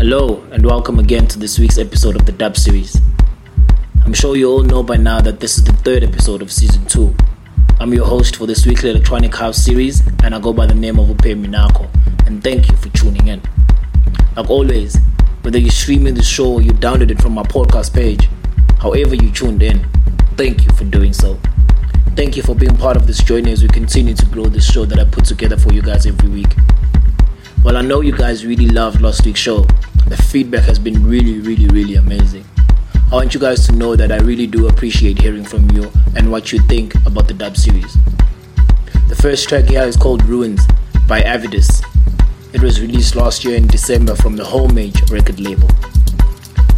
Hello, and welcome again to this week's episode of the Dub series. I'm sure you all know by now that this is the third episode of season 2. I'm your host for this weekly electronic house series, and I go by the name of Upe Minako, and thank you for tuning in. Like always, whether you're streaming the show or you downloaded it from my podcast page, however you tuned in, thank you for doing so. Thank you for being part of this journey as we continue to grow this show that I put together for you guys every week. Well, I know you guys really loved last week's show. The feedback has been really, really, really amazing. I want you guys to know that I really do appreciate hearing from you and what you think about the dub series. The first track here is called Ruins by Avidus. It was released last year in December from the Homage record label.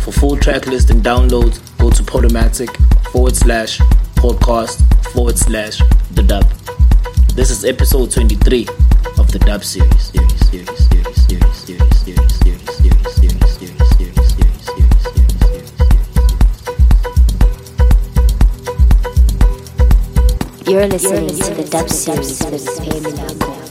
For full track list and downloads, go to Podomatic forward slash podcast forward slash the dub. This is episode 23 of the dub series. You're listening to the Dub Series with Amy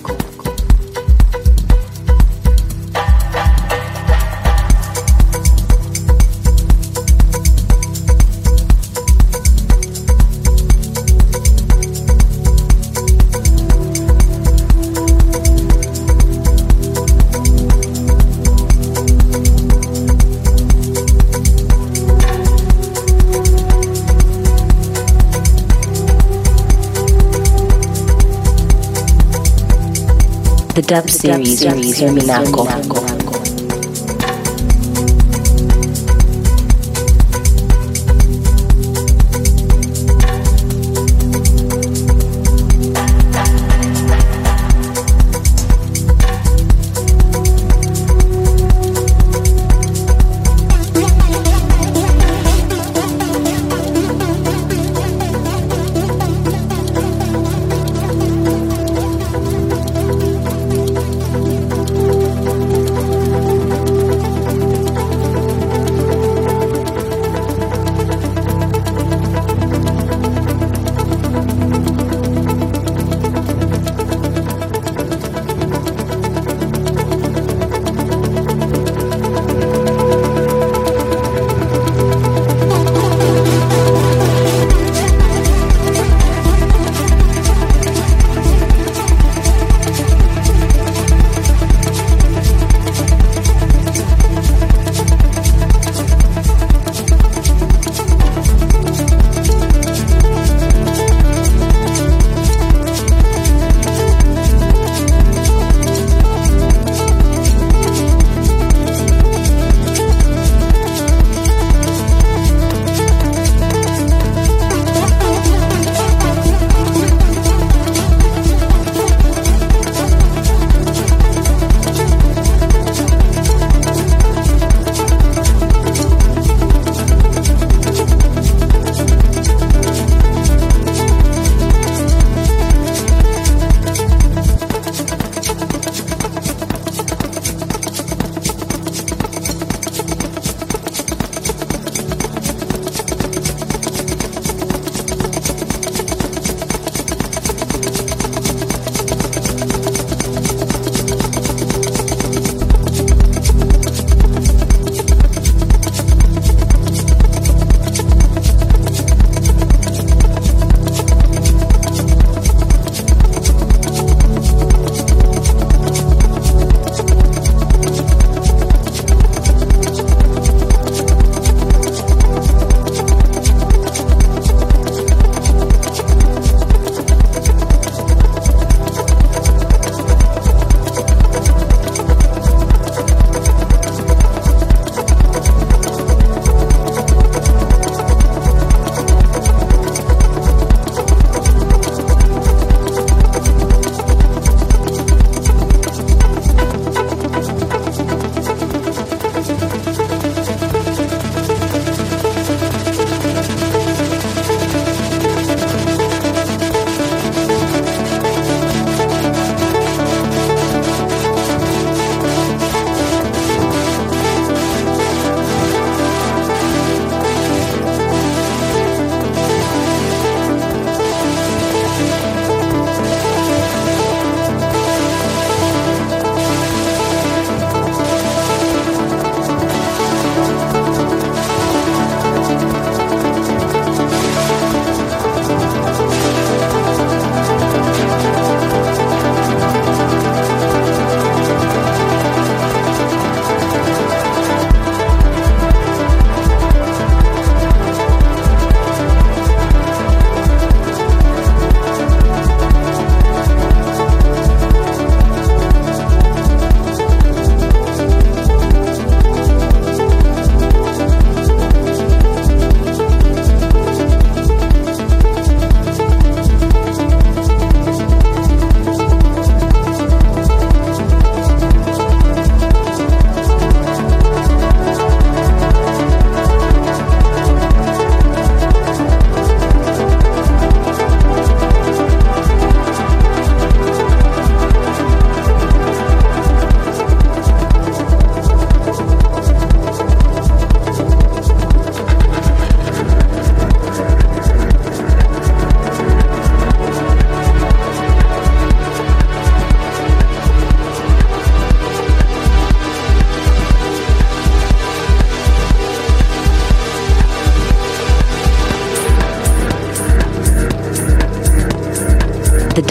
The Dub Series with Amy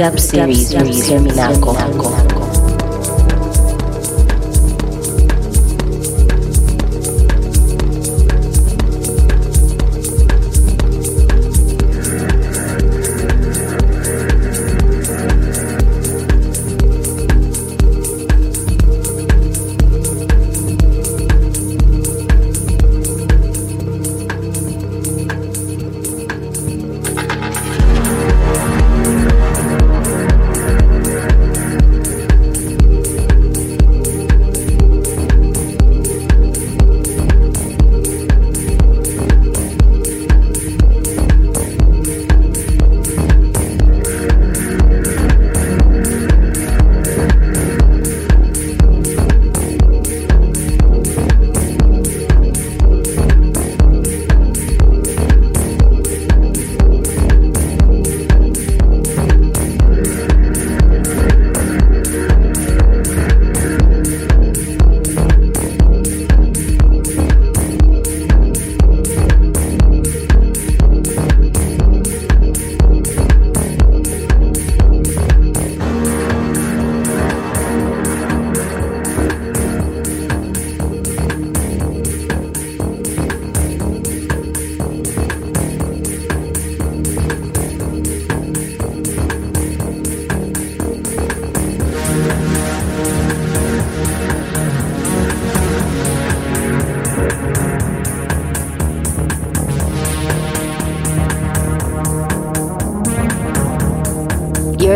dub series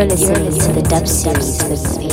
Listening to the Dub Series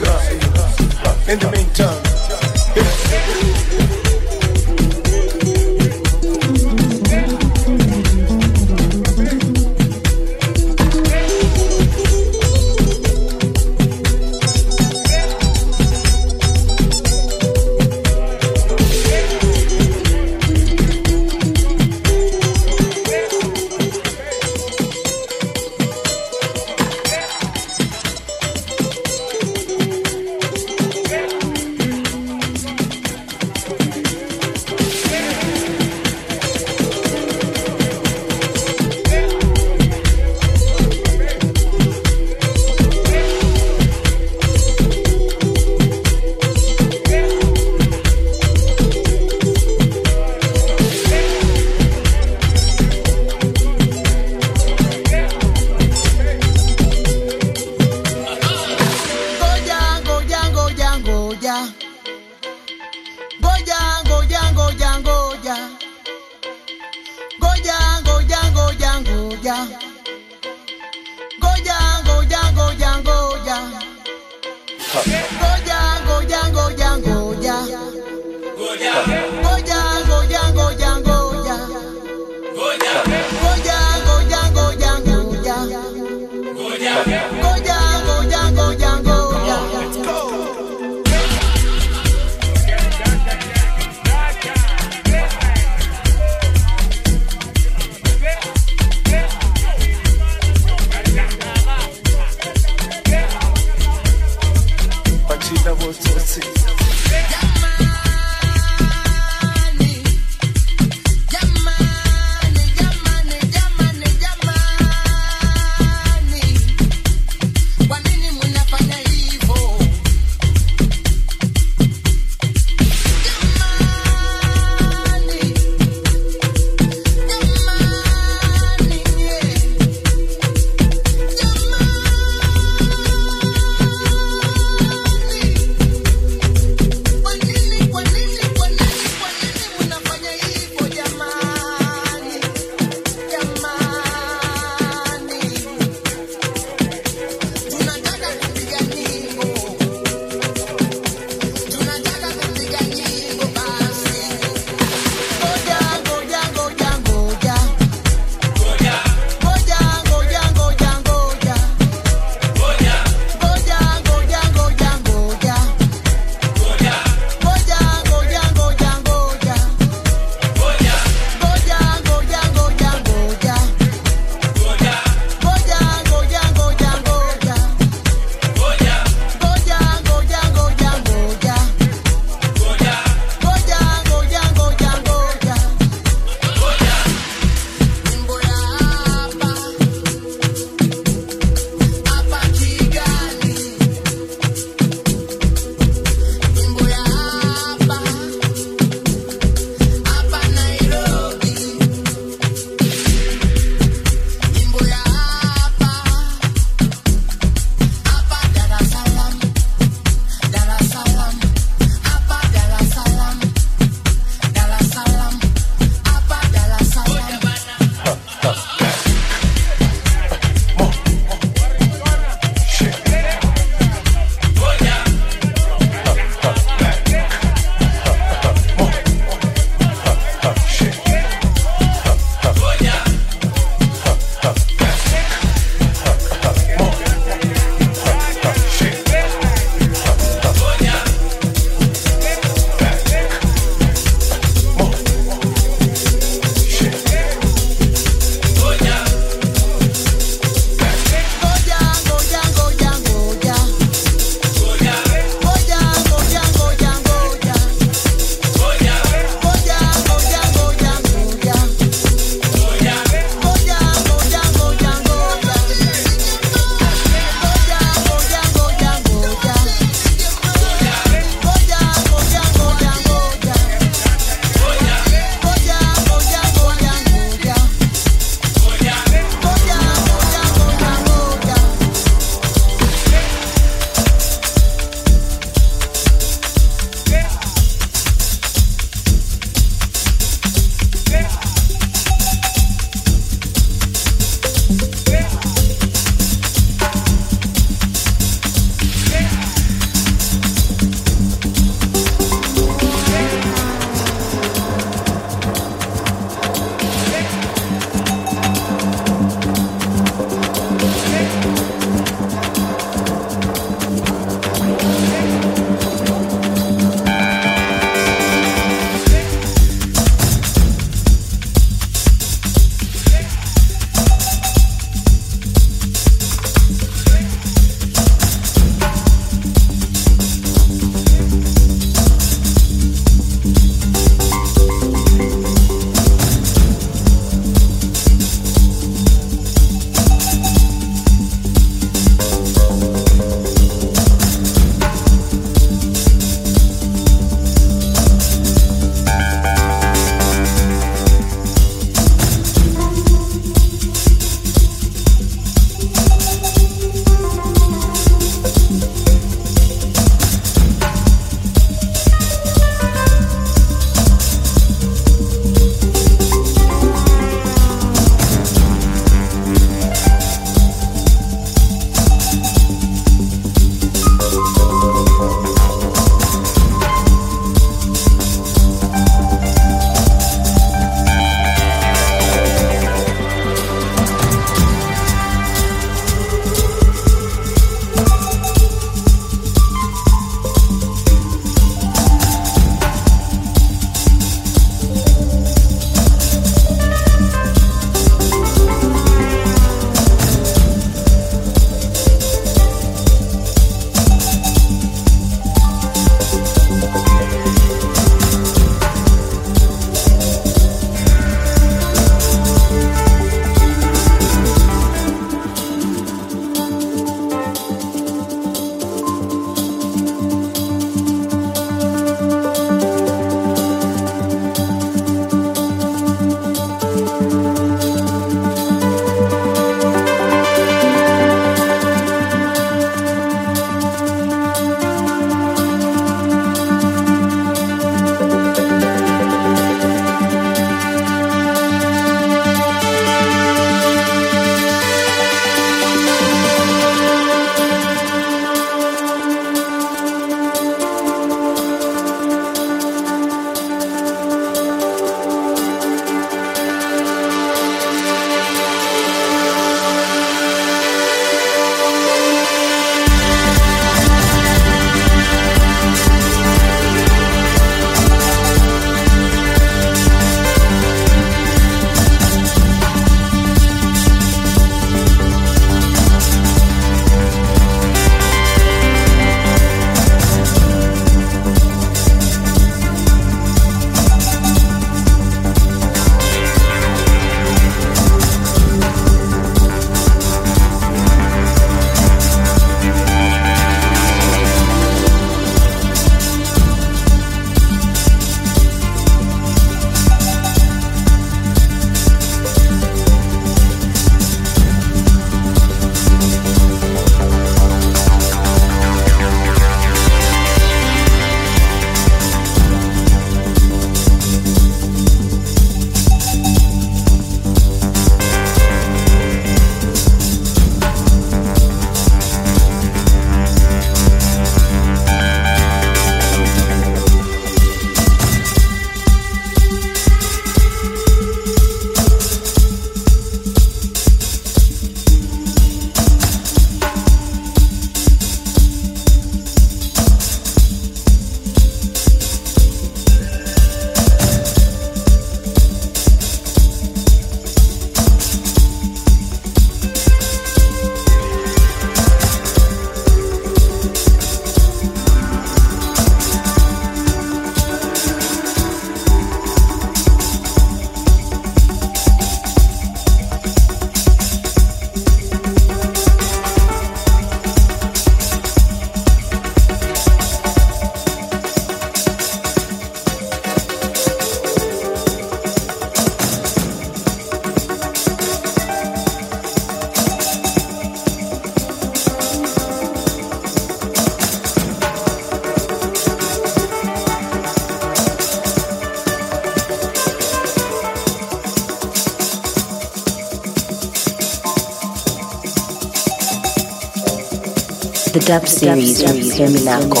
dub series Terminaco.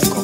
The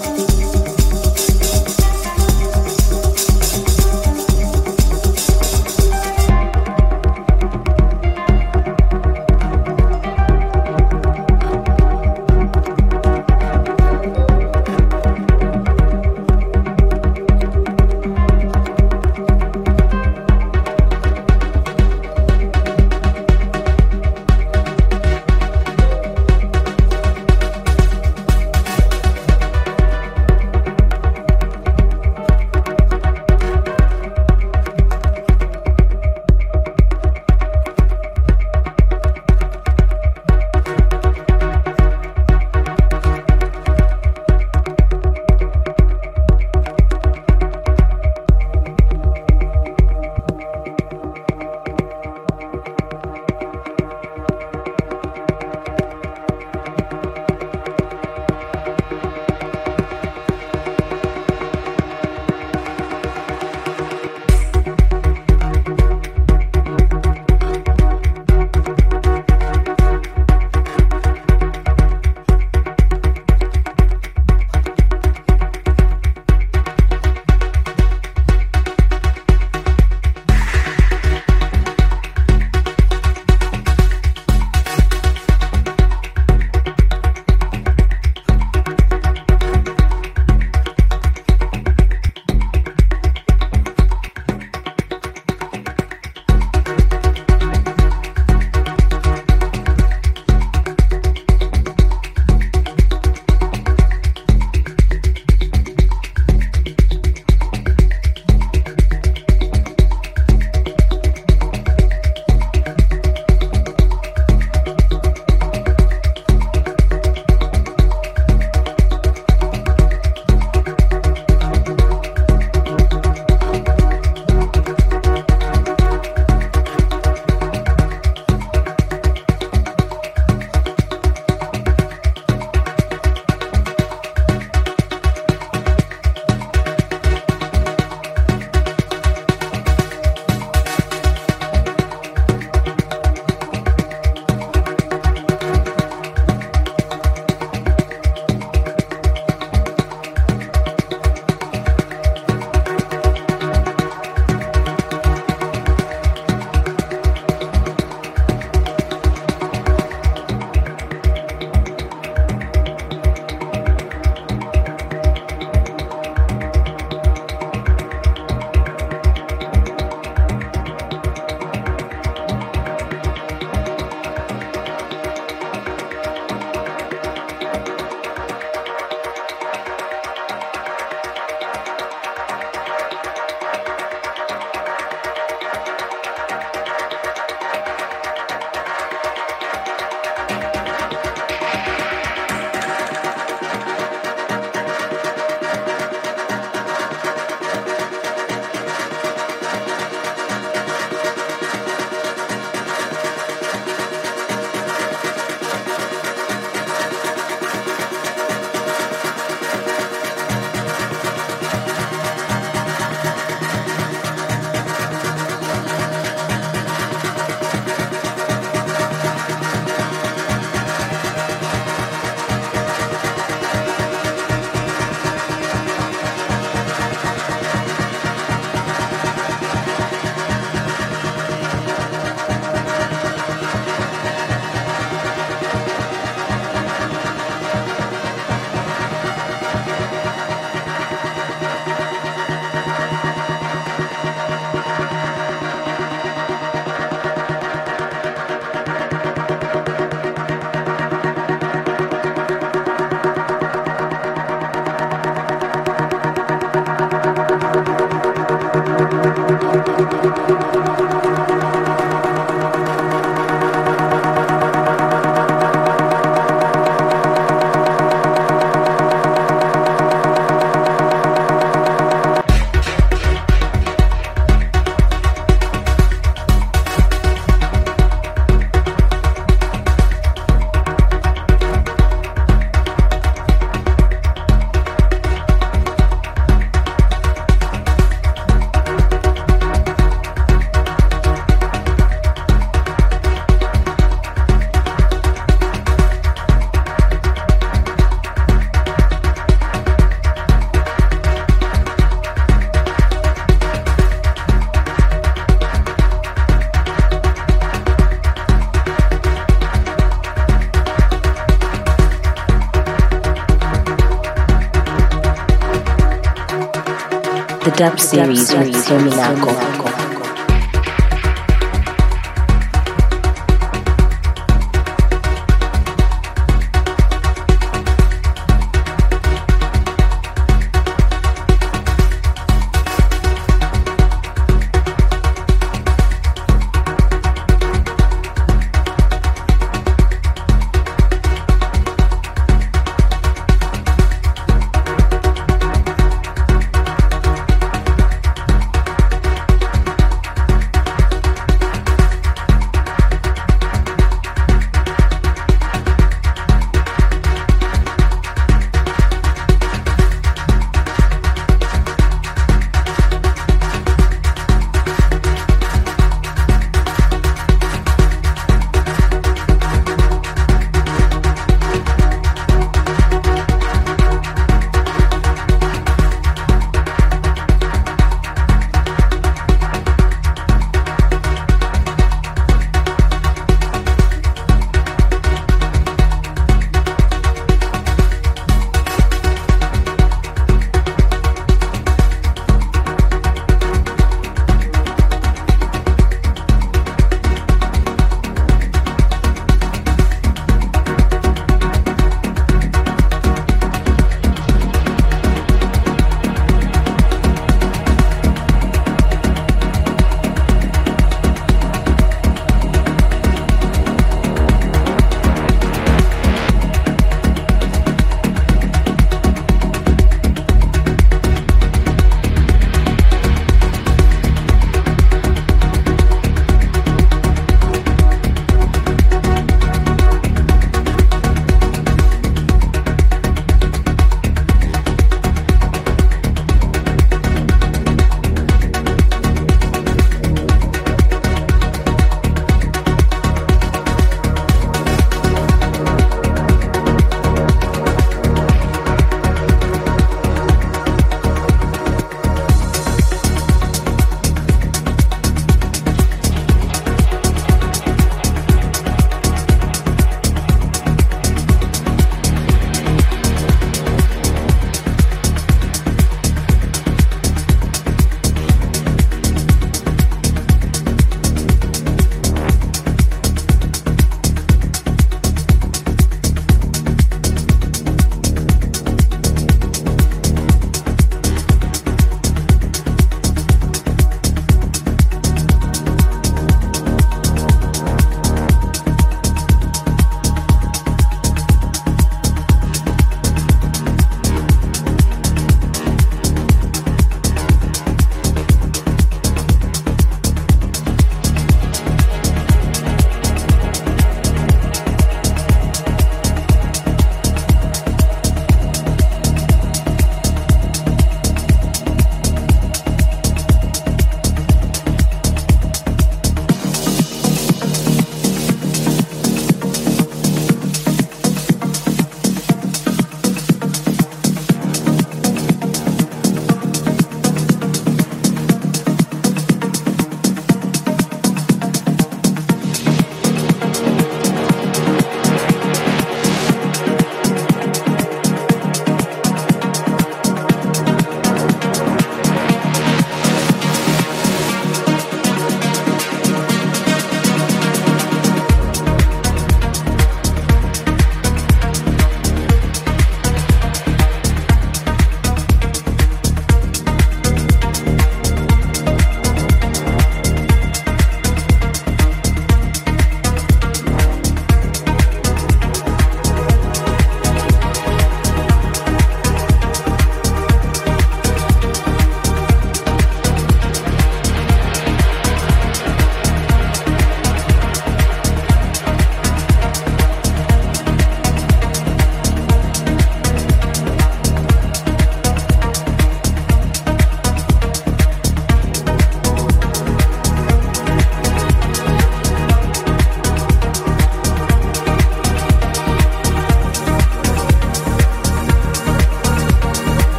dub series with Terminaco.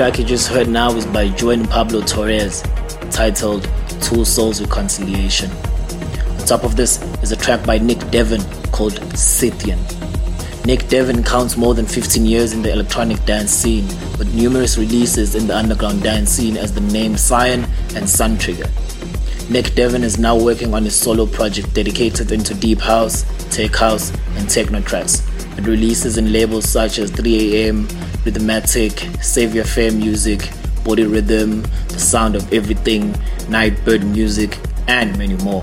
Track you just heard now is by Juan Pablo Torrez, titled Two Souls Reconciliation. On top of this is a track by Nick Devon called Sithian. Nick Devon counts more than 15 years in the electronic dance scene, with numerous releases in the underground dance scene as the name Cyan and Sun Trigger. Nick Devon is now working on a solo project dedicated into deep house, tech house, and techno tracks, with releases in labels such as 3AM, Rhythmatic, Savior Fair Music, Body Rhythm, The Sound of Everything, Nightbird Music, and many more.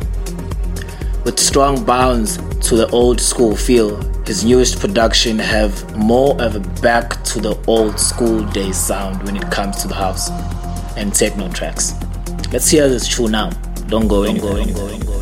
With strong bounds to the old school feel, his newest production have more of a back to the old school day sound when it comes to the house and techno tracks. Let's hear this tune now. Don't go anywhere. Don't go anywhere. You're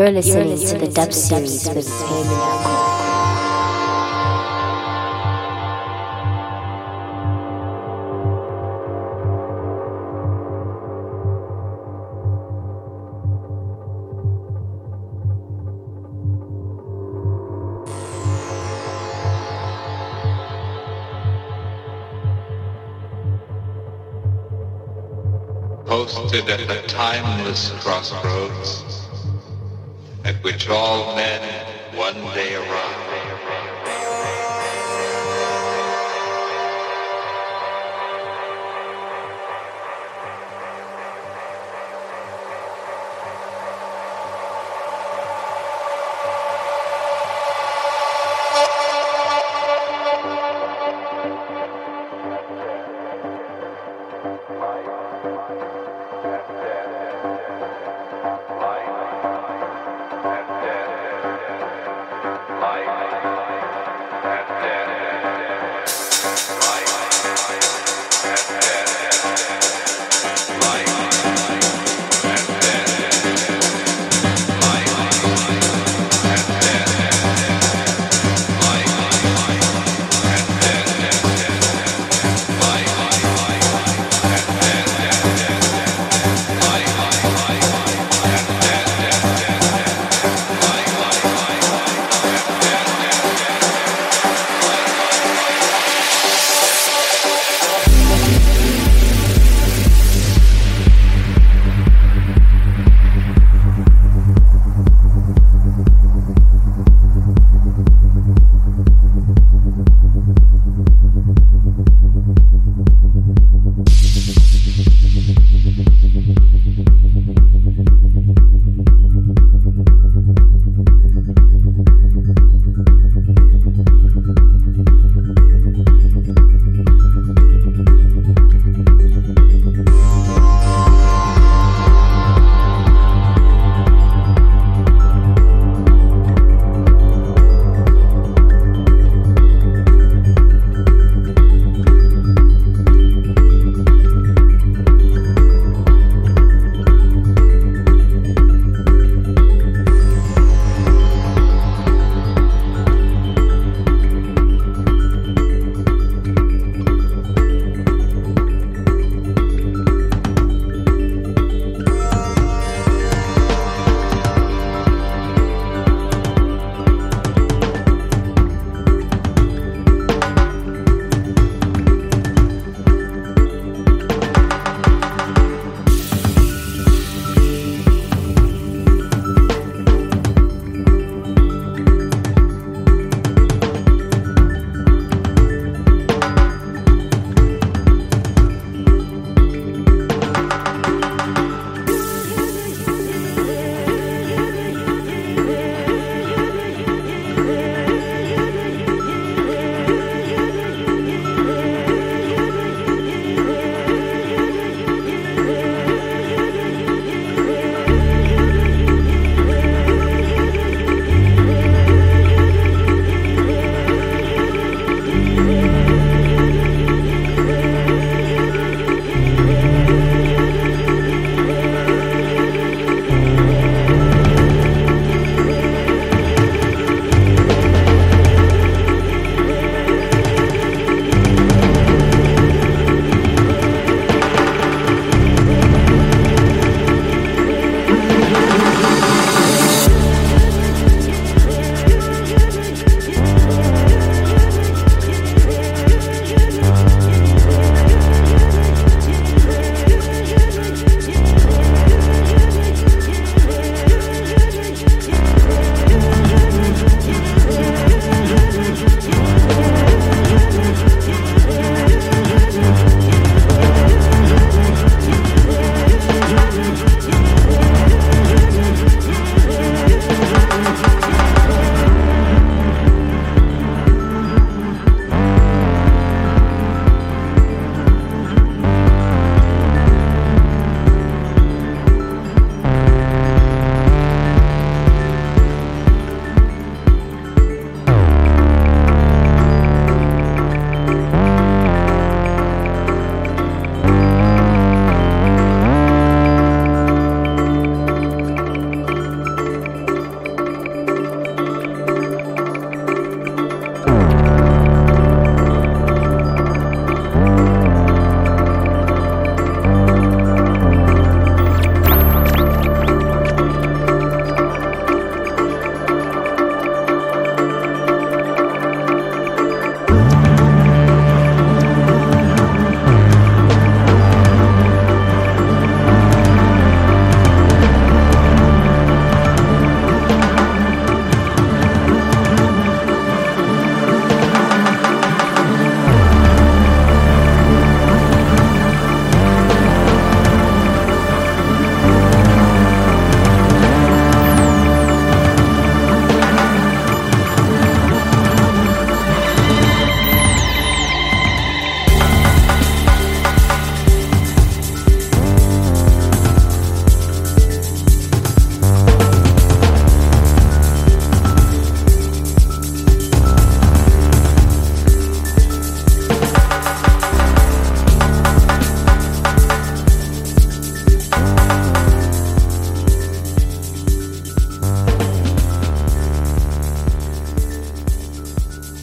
You're listening, to the Dub Series with Pamela. posted at the timeless crossroads at which all men one day arrive.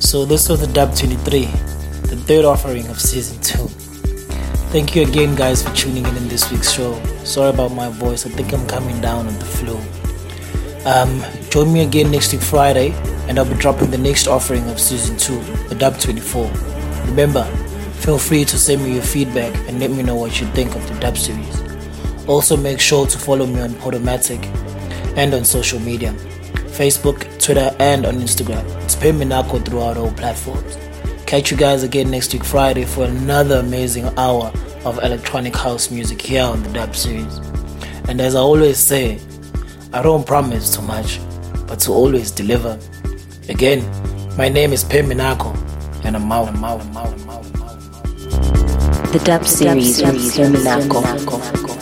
So this was the Dub 23, the third offering of season 2. Thank you again guys for tuning in in this week's show. Sorry about my voice, I think I'm coming down on the flu. Um, join me again next week Friday and I'll be dropping the next offering of season 2, the Dub 24. Remember, feel free to send me your feedback and let me know what you think of the Dub series. Also make sure to follow me on Podomatic and on social media. Facebook, Twitter, and on Instagram. It's Peminako throughout all platforms. Catch you guys again next week Friday for another amazing hour of electronic house music here on the Dub series. And as I always say, I don't promise too much, but to always deliver. Again, my name is Peminako, and I'm out, I'm out, I'm out, I'm out, I'm out. The Dub Series with Terminaco.